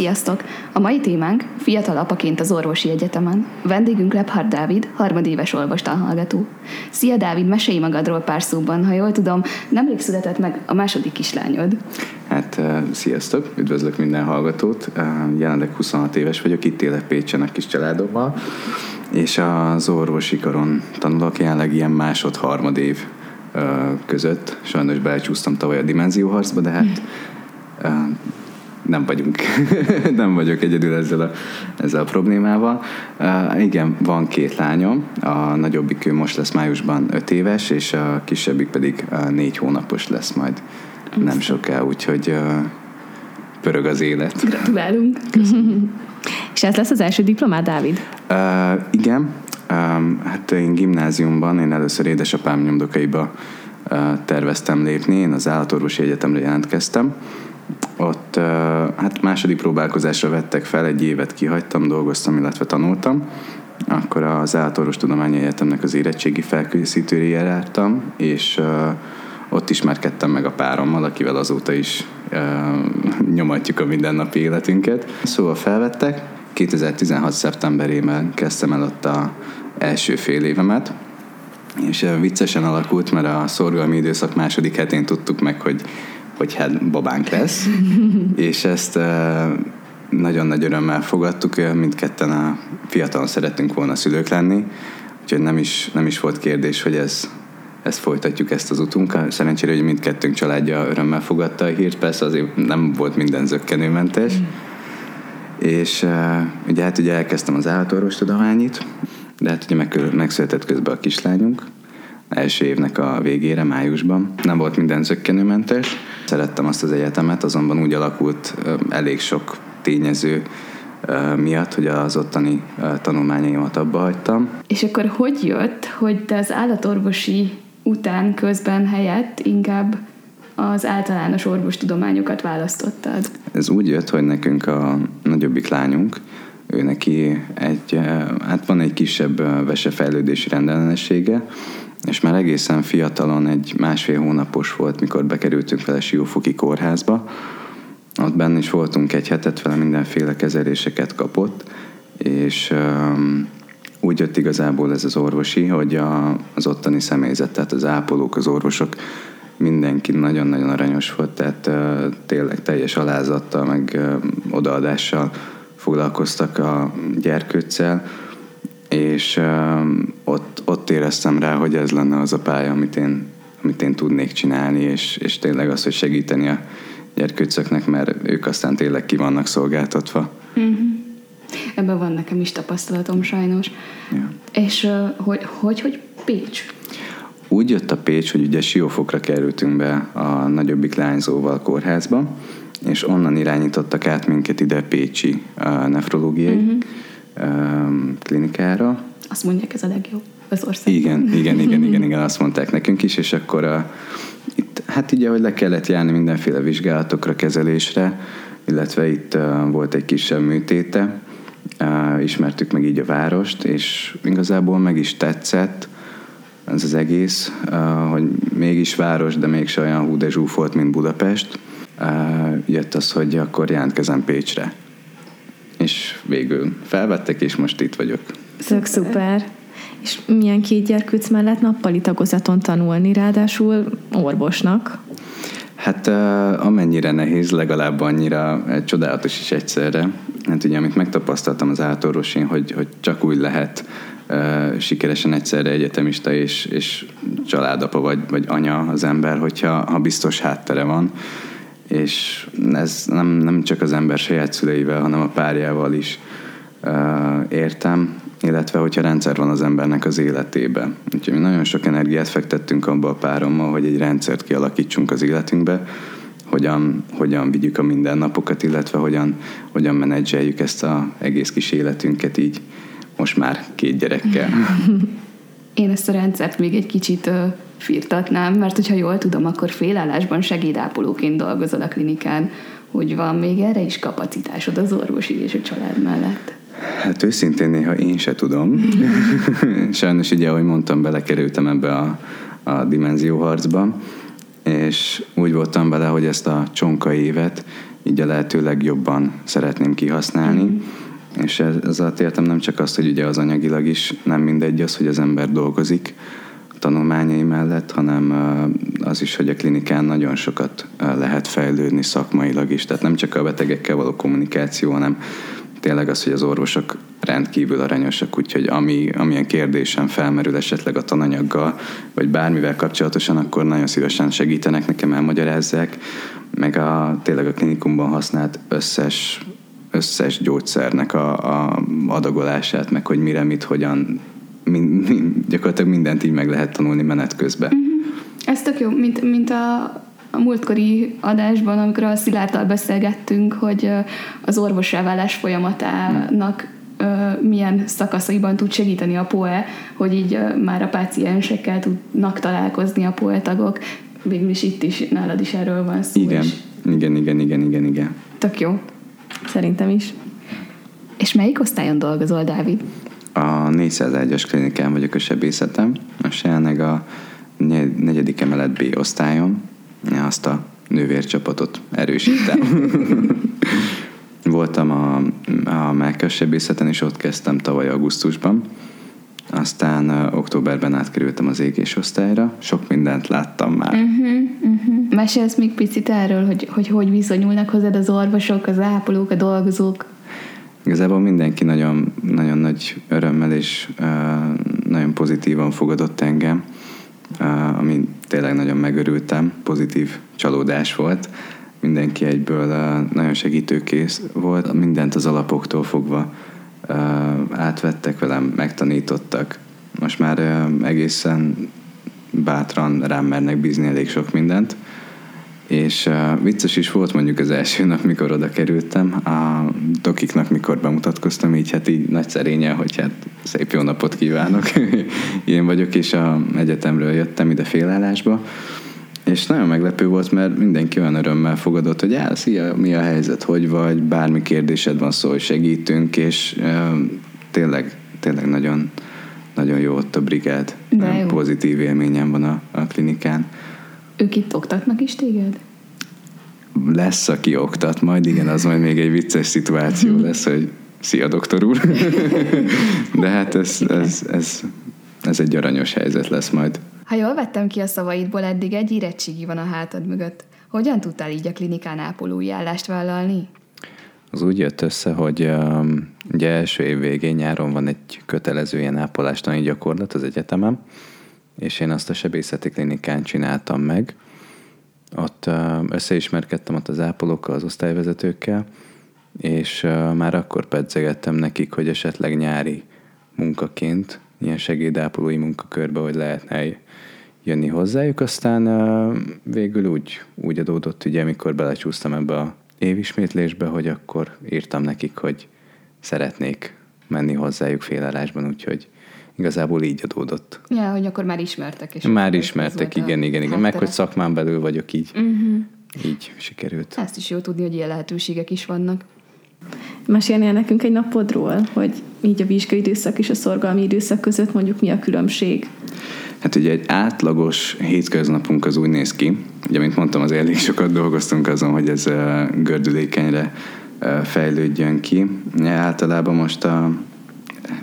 Sziasztok! A mai témánk fiatal apaként az orvosi egyetemen. Vendégünk Lebhard Dávid, harmadéves orvostan Szia Dávid, mesélj magadról pár szóban. Ha jól tudom, nemrég született meg a második kislányod. Hát sziasztok, üdvözlök minden hallgatót. Jelenleg 26 éves vagyok, itt élek Pécsen a kis családommal, és az orvosi karon tanulok jelenleg ilyen másod-harmad év között. Sajnos belecsúsztam tavaly a dimenzióharcba, de hát nem vagyunk, nem vagyok egyedül ezzel a, ezzel a problémával. Uh, igen, van két lányom, a nagyobbik ő most lesz májusban öt éves, és a kisebbik pedig uh, négy hónapos lesz majd nem soká, úgyhogy uh, pörög az élet. Gratulálunk! és ez lesz az első diplomát, Dávid? Uh, igen, um, hát én gimnáziumban, én először édesapám nyomdokaiba uh, terveztem lépni, én az állatorvosi egyetemre jelentkeztem, ott hát második próbálkozásra vettek fel, egy évet kihagytam, dolgoztam, illetve tanultam. Akkor az Állatorvos Tudományi Egyetemnek az érettségi felkészítőre jártam, és ott ismerkedtem meg a párommal, akivel azóta is nyomatjuk a mindennapi életünket. Szóval felvettek, 2016. szeptemberében kezdtem el ott a első fél évemet, és viccesen alakult, mert a szorgalmi időszak második hetén tudtuk meg, hogy hogy hát babánk lesz, és ezt nagyon nagy örömmel fogadtuk, mindketten a fiatalon szerettünk volna szülők lenni, úgyhogy nem is, nem is volt kérdés, hogy ez, ezt folytatjuk ezt az utunkat. Szerencsére, hogy mindkettőnk családja örömmel fogadta a hírt, persze azért nem volt minden zöggenőmentes. Mm. És ugye hát ugye elkezdtem az állatorvostudományit, de hát ugye meg, megszületett közben a kislányunk, első évnek a végére, májusban. Nem volt minden zöggenőmentes. Szerettem azt az egyetemet, azonban úgy alakult elég sok tényező miatt, hogy az ottani tanulmányaimat abba hagytam. És akkor hogy jött, hogy te az állatorvosi után közben helyett inkább az általános orvostudományokat választottad? Ez úgy jött, hogy nekünk a nagyobbik lányunk, ő neki egy, hát van egy kisebb vesefejlődési rendellenessége, és már egészen fiatalon, egy másfél hónapos volt, mikor bekerültünk vele Siófoki kórházba. Ott benne is voltunk egy hetet, vele mindenféle kezeléseket kapott, és um, úgy jött igazából ez az orvosi, hogy a, az ottani személyzet, tehát az ápolók, az orvosok, mindenki nagyon-nagyon aranyos volt, tehát uh, tényleg teljes alázattal, meg uh, odaadással foglalkoztak a gyerkőccel, és um, ott, ott éreztem rá, hogy ez lenne az a pálya, amit én, amit én tudnék csinálni, és, és tényleg az, hogy segíteni a gyerkőcöknek, mert ők aztán tényleg ki vannak szolgáltatva. Mm-hmm. Ebben van nekem is tapasztalatom sajnos. Ja. És hogy, hogy, hogy Pécs? Úgy jött a Pécs, hogy ugye Siófokra kerültünk be a nagyobbik lányzóval kórházba, és onnan irányítottak át minket ide Pécsi a nefrológiai um, klinikára, azt mondják, ez a legjobb az ország. Igen, igen, igen, igen, igen, azt mondták nekünk is, és akkor a, itt, hát így, ahogy le kellett járni mindenféle vizsgálatokra, kezelésre, illetve itt uh, volt egy kisebb műtéte, uh, ismertük meg így a várost, és igazából meg is tetszett ez az egész, uh, hogy mégis város, de még olyan hú de zsúfolt, mint Budapest. Uh, jött az, hogy akkor jelentkezem Pécsre. És végül felvettek, és most itt vagyok. Tök szuper. És milyen két gyerkőc mellett nappali tagozaton tanulni, ráadásul orvosnak? Hát amennyire nehéz, legalább annyira csodálatos is egyszerre. Hát ugye, amit megtapasztaltam az állatorvosin, hogy, hogy csak úgy lehet sikeresen egyszerre egyetemista és, és családapa vagy, vagy anya az ember, hogyha ha biztos háttere van. És ez nem, nem csak az ember saját szüleivel, hanem a párjával is értem illetve hogyha rendszer van az embernek az életében. Úgyhogy mi nagyon sok energiát fektettünk abba a párommal, hogy egy rendszert kialakítsunk az életünkbe, hogyan, hogyan vigyük a mindennapokat, illetve hogyan, hogyan menedzseljük ezt az egész kis életünket így most már két gyerekkel. Én ezt a rendszert még egy kicsit uh, firtatnám, mert hogyha jól tudom, akkor félállásban segédápolóként dolgozol a klinikán, hogy van még erre is kapacitásod az orvosi és a család mellett. Hát őszintén néha én se tudom. Sajnos ugye, ahogy mondtam, belekerültem ebbe a, a dimenzióharcba, és úgy voltam vele, hogy ezt a csonka évet így a lehető legjobban szeretném kihasználni. Mm-hmm. És ez, ez alatt értem nem csak azt, hogy ugye az anyagilag is nem mindegy az, hogy az ember dolgozik tanulmányai mellett, hanem az is, hogy a klinikán nagyon sokat lehet fejlődni szakmailag is. Tehát nem csak a betegekkel való kommunikáció, hanem tényleg az, hogy az orvosok rendkívül aranyosak, úgyhogy ami, amilyen kérdésem felmerül esetleg a tananyaggal, vagy bármivel kapcsolatosan, akkor nagyon szívesen segítenek nekem, elmagyarázzák, meg a, tényleg a klinikumban használt összes összes gyógyszernek a, a adagolását, meg hogy mire, mit, hogyan, mind, mind, gyakorlatilag mindent így meg lehet tanulni menet közben. Uh-huh. Ez tök jó, mint, mint a, a múltkori adásban, amikor a Szilárdal beszélgettünk, hogy az orvosávállás folyamatának milyen szakaszaiban tud segíteni a POE, hogy így már a páciensekkel tudnak találkozni a POE tagok. Végül is itt is, nálad is erről van szó. Igen, is. igen, igen, igen, igen, igen. Tök jó. Szerintem is. És melyik osztályon dolgozol, Dávid? A 401-es klinikán vagyok a sebészetem, a jelenleg a negyedik emelet B osztályon. Azt a nővércsapatot erősítem. Voltam a, a Melkas sebészeten, és ott kezdtem tavaly augusztusban. Aztán uh, októberben átkerültem az égés osztályra. Sok mindent láttam már. Uh-huh, uh-huh. Mesélsz még picit erről, hogy, hogy hogy viszonyulnak hozzád az orvosok, az ápolók, a dolgozók? Igazából mindenki nagyon, nagyon nagy örömmel és uh, nagyon pozitívan fogadott engem, uh, ami tényleg nagyon megörültem, pozitív csalódás volt. Mindenki egyből nagyon segítőkész volt, mindent az alapoktól fogva átvettek velem, megtanítottak. Most már egészen bátran rám mernek bízni elég sok mindent. És uh, vicces is volt mondjuk az első nap, mikor oda kerültem, a dokiknak mikor bemutatkoztam, így hát így nagy szerénye, hogy hát szép jó napot kívánok. Én vagyok, és a egyetemről jöttem ide félállásba, és nagyon meglepő volt, mert mindenki olyan örömmel fogadott, hogy áll, szia, mi a helyzet, hogy vagy, bármi kérdésed van szó, hogy segítünk, és uh, tényleg, tényleg nagyon, nagyon jó ott a brigád. jó. Pozitív élményem van a, a klinikán. Ők itt oktatnak is téged? Lesz, aki oktat, majd igen, az majd még egy vicces szituáció lesz, hogy szia, doktor úr. De hát ez, ez, ez, ez egy aranyos helyzet lesz majd. Ha jól vettem ki a szavaidból, eddig egy érettségi van a hátad mögött. Hogyan tudtál így a klinikán ápolói állást vállalni? Az úgy jött össze, hogy um, ugye első év végén nyáron van egy kötelező ilyen ápolástani gyakorlat az egyetemem, és én azt a sebészeti klinikán csináltam meg. Ott összeismerkedtem ott az ápolókkal, az osztályvezetőkkel, és már akkor pedzegettem nekik, hogy esetleg nyári munkaként, ilyen segédápolói munkakörbe, hogy lehetne jönni hozzájuk, aztán végül úgy, úgy adódott, ugye, amikor belecsúsztam ebbe a évismétlésbe, hogy akkor írtam nekik, hogy szeretnék menni hozzájuk félállásban, úgyhogy igazából így adódott. Ja, hogy akkor már ismertek. És már ismertek, igen, igen, igen. Meg, hogy szakmán belül vagyok így. Uh-huh. Így sikerült. Ezt is jó tudni, hogy ilyen lehetőségek is vannak. Mesélnél nekünk egy napodról, hogy így a vizsgai időszak és a szorgalmi időszak között mondjuk mi a különbség? Hát ugye egy átlagos hétköznapunk az úgy néz ki, ugye mint mondtam, az elég sokat dolgoztunk azon, hogy ez gördülékenyre fejlődjön ki. Általában most a,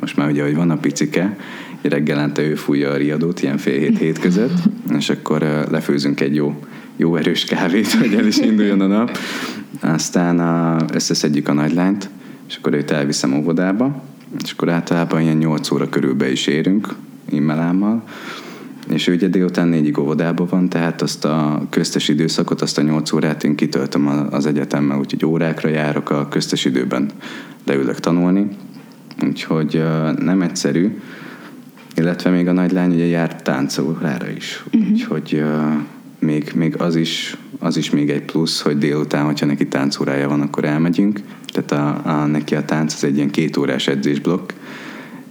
most már ugye, hogy van a picike, reggelente ő fújja a riadót, ilyen fél hét hét között, és akkor lefőzünk egy jó, jó erős kávét, hogy el is induljon a nap. Aztán a, összeszedjük a nagylányt, és akkor őt elviszem óvodába, és akkor általában ilyen 8 óra körül be is érünk, immelámmal, és ő ugye délután négyig óvodában van, tehát azt a köztes időszakot, azt a nyolc órát én kitöltöm az egyetemmel, úgyhogy órákra járok a köztes időben, leülök tanulni, úgyhogy nem egyszerű, illetve még a nagylány ugye jár táncórára is, uh-huh. úgyhogy még, még az, is, az is még egy plusz, hogy délután, hogyha neki táncórája van, akkor elmegyünk, tehát a, a, neki a tánc az egy ilyen két órás edzésblokk,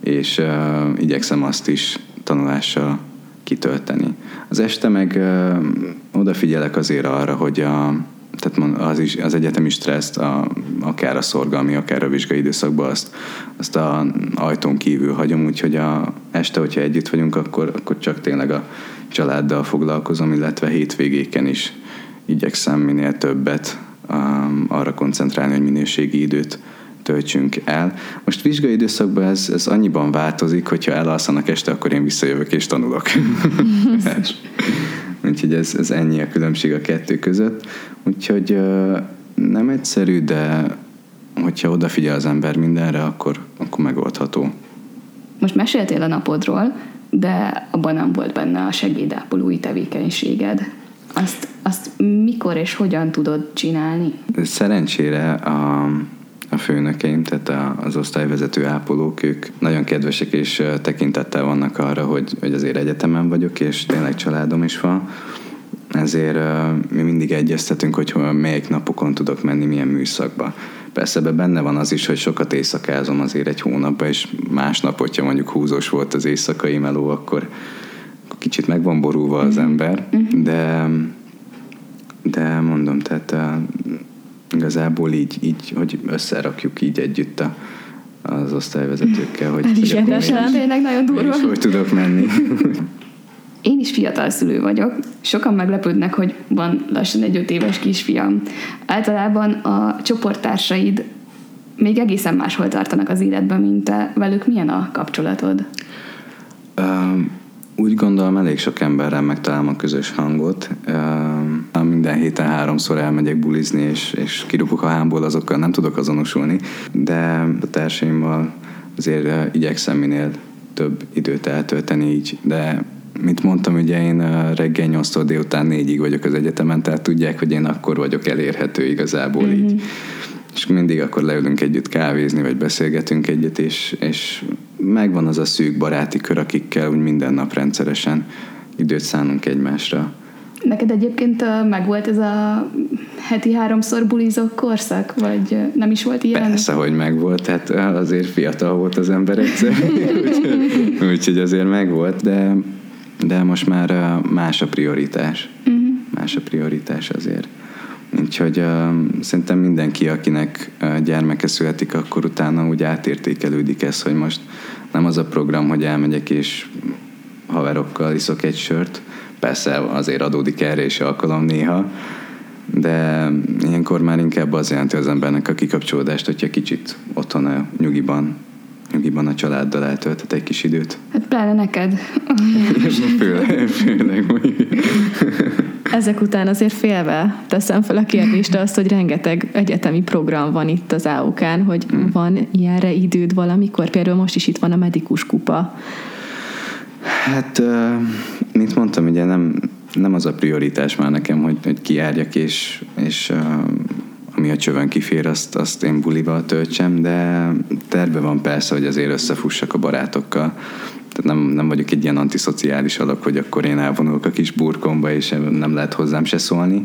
és uh, igyekszem azt is tanulással kitölteni. Az este meg ö, odafigyelek azért arra, hogy a, tehát az, is, az egyetemi stresszt, a, akár a szorgalmi, akár a vizsgai időszakban azt, azt a ajtón kívül hagyom, úgyhogy a este, hogyha együtt vagyunk, akkor, akkor csak tényleg a családdal foglalkozom, illetve hétvégéken is igyekszem minél többet um, arra koncentrálni, hogy minőségi időt töltsünk el. Most vizsgai időszakban ez, ez annyiban változik, hogyha elalszanak este, akkor én visszajövök és tanulok. Úgyhogy ez, ez ennyi a különbség a kettő között. Úgyhogy nem egyszerű, de hogyha odafigyel az ember mindenre, akkor, akkor megoldható. Most meséltél a napodról, de abban nem volt benne a segédápolói tevékenységed. Azt, azt mikor és hogyan tudod csinálni? Szerencsére a, a főnökeim, tehát az osztályvezető ápolók, ők nagyon kedvesek és tekintettel vannak arra, hogy, hogy azért egyetemen vagyok, és tényleg családom is van. Ezért mi mindig egyeztetünk, hogy melyik napokon tudok menni, milyen műszakba. Persze ebben benne van az is, hogy sokat éjszakázom azért egy hónapban, és másnap, hogyha mondjuk húzós volt az éjszakai meló, akkor kicsit meg van borulva az mhm. ember, mhm. de, de mondom, tehát igazából így, így, hogy összerakjuk így együtt a, az osztályvezetőkkel, hogy, hogy akkor tényleg nagyon durva. hogy tudok menni. Én is fiatal szülő vagyok. Sokan meglepődnek, hogy van lassan egy öt éves kisfiam. Általában a csoporttársaid még egészen máshol tartanak az életben, mint te. Velük milyen a kapcsolatod? Um, úgy gondolom, elég sok emberrel megtalálom a közös hangot. Uh, minden héten háromszor elmegyek bulizni, és, és kirúgok a hámból, azokkal nem tudok azonosulni, de a társaimmal azért igyekszem minél több időt eltölteni így, de mint mondtam, ugye én reggel 8 délután 4-ig vagyok az egyetemen, tehát tudják, hogy én akkor vagyok elérhető igazából mm-hmm. így. És mindig akkor leülünk együtt kávézni, vagy beszélgetünk együtt, és, és megvan az a szűk baráti kör, akikkel úgy minden nap rendszeresen időt szánunk egymásra. Neked egyébként megvolt ez a heti háromszor bulizok korszak, vagy nem is volt ilyen? Persze, hogy megvolt, tehát azért fiatal volt az ember egyszer, úgyhogy, úgyhogy azért megvolt, de de most már más a prioritás. Uh-huh. Más a prioritás azért. Úgyhogy uh, szerintem mindenki, akinek uh, gyermeke születik, akkor utána úgy átértékelődik ez, hogy most nem az a program, hogy elmegyek és haverokkal iszok egy sört. Persze azért adódik erre is alkalom néha, de ilyenkor már inkább az jelenti az embernek a kikapcsolódást, hogyha kicsit otthon a nyugiban nyugiban a családdal eltölthet egy kis időt. Hát pláne neked. főleg, főleg. Ezek után azért félve teszem fel a kérdést azt, hogy rengeteg egyetemi program van itt az AOK-n, hogy hmm. van ilyenre időd valamikor, például most is itt van a medikus kupa. Hát, mint mondtam, ugye nem, nem az a prioritás már nekem, hogy, hogy kijárjak és, és ami a csövön kifér, azt, azt én bulival töltsem, de terve van persze, hogy azért összefussak a barátokkal. Tehát nem, nem vagyok egy ilyen antiszociális alak, hogy akkor én elvonulok a kis burkomba, és nem lehet hozzám se szólni.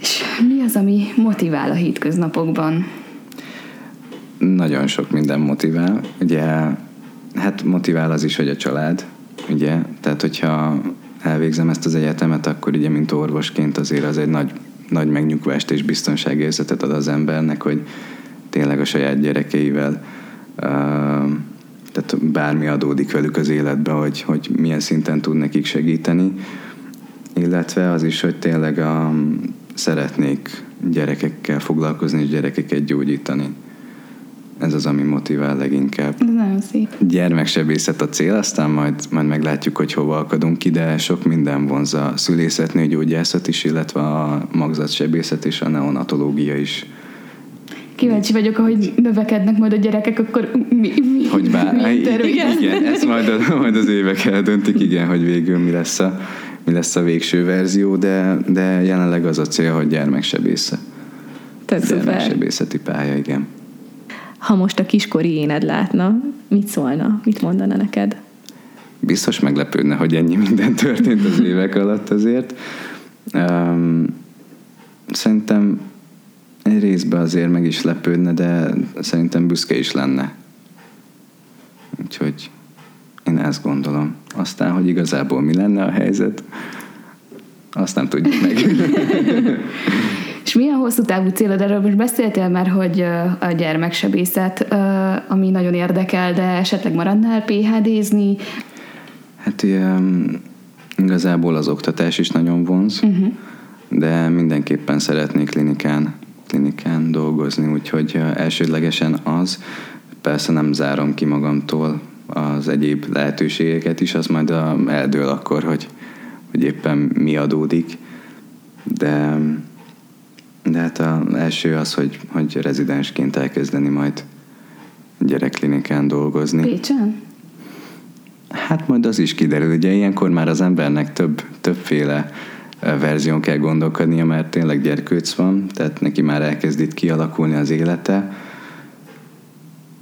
És mi az, ami motivál a hétköznapokban? Nagyon sok minden motivál. Ugye, hát motivál az is, hogy a család, ugye, tehát hogyha elvégzem ezt az egyetemet, akkor ugye, mint orvosként azért az egy nagy nagy megnyugvást és biztonságérzetet ad az embernek, hogy tényleg a saját gyerekeivel tehát bármi adódik velük az életbe, hogy, hogy milyen szinten tud nekik segíteni, illetve az is, hogy tényleg a, szeretnék gyerekekkel foglalkozni és gyerekeket gyógyítani. Ez az, ami motivál leginkább. Ez nagyon szép. Gyermeksebészet a cél, aztán majd, majd meglátjuk, hogy hova akadunk ki, de sok minden vonza a szülészetnél gyógyászat is, illetve a magzatsebészet és a neonatológia is. Kíváncsi vagyok, ahogy növekednek majd a gyerekek, akkor mi, mi, hogy bár, mi igen, igen, ezt majd, a, majd az évek eldöntik, igen, hogy végül mi lesz a, mi lesz a végső verzió, de, de jelenleg az a cél, hogy gyermeksebészet. Tehát Gyermeksebészeti pálya, igen. Ha most a kiskori éned látna, mit szólna, mit mondana neked? Biztos meglepődne, hogy ennyi minden történt az évek alatt azért. Um, szerintem egy részben azért meg is lepődne, de szerintem büszke is lenne. Úgyhogy én ezt gondolom. Aztán, hogy igazából mi lenne a helyzet, azt nem tudjuk meg. És milyen hosszú távú célod? Erről most beszéltél már, hogy a gyermeksebészet, ami nagyon érdekel, de esetleg maradnál PHD-zni? Hát igazából az oktatás is nagyon vonz. Uh-huh. de mindenképpen szeretnék klinikán, klinikán dolgozni, úgyhogy elsődlegesen az, persze nem zárom ki magamtól az egyéb lehetőségeket is, az majd eldől akkor, hogy, hogy éppen mi adódik, de, de hát az első az, hogy, hogy rezidensként elkezdeni majd gyerekklinikán dolgozni. Pécsen? Hát majd az is kiderül, ugye ilyenkor már az embernek több, többféle verzión kell gondolkodnia, mert tényleg gyerkőc van, tehát neki már elkezd itt kialakulni az élete.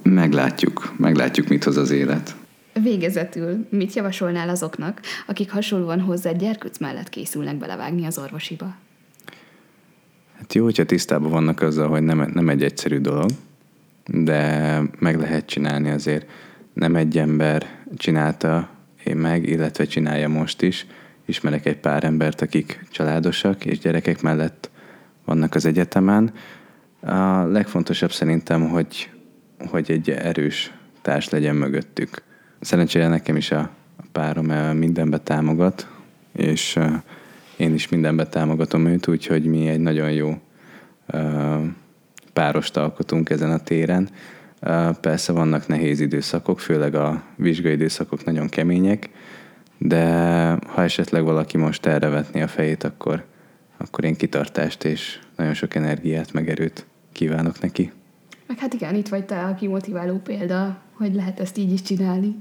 Meglátjuk, meglátjuk, mit hoz az élet. Végezetül mit javasolnál azoknak, akik hasonlóan hozzá gyerkőc mellett készülnek belevágni az orvosiba? Hát jó, hogyha tisztában vannak azzal, hogy nem, nem egy egyszerű dolog, de meg lehet csinálni azért. Nem egy ember csinálta én meg, illetve csinálja most is. Ismerek egy pár embert, akik családosak és gyerekek mellett vannak az egyetemen. A legfontosabb szerintem, hogy, hogy egy erős társ legyen mögöttük. Szerencsére nekem is a, párom mindenbe támogat, és én is mindenbe támogatom őt, úgyhogy mi egy nagyon jó párost alkotunk ezen a téren. Persze vannak nehéz időszakok, főleg a vizsgai időszakok nagyon kemények, de ha esetleg valaki most erre vetné a fejét, akkor, akkor én kitartást és nagyon sok energiát, meg erőt kívánok neki. Meg hát igen, itt vagy te a kimotiváló példa, hogy lehet ezt így is csinálni.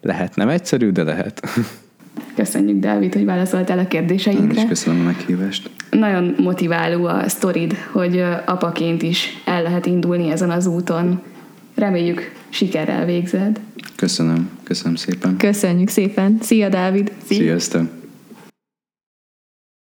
Lehet, nem egyszerű, de lehet. Köszönjük, Dávid, hogy válaszoltál a kérdéseinkre. Én is köszönöm a meghívást. Nagyon motiváló a sztorid, hogy apaként is el lehet indulni ezen az úton. Reméljük, sikerrel végzed. Köszönöm, köszönöm szépen. Köszönjük szépen. Szia, Dávid. Szia. Sziasztok.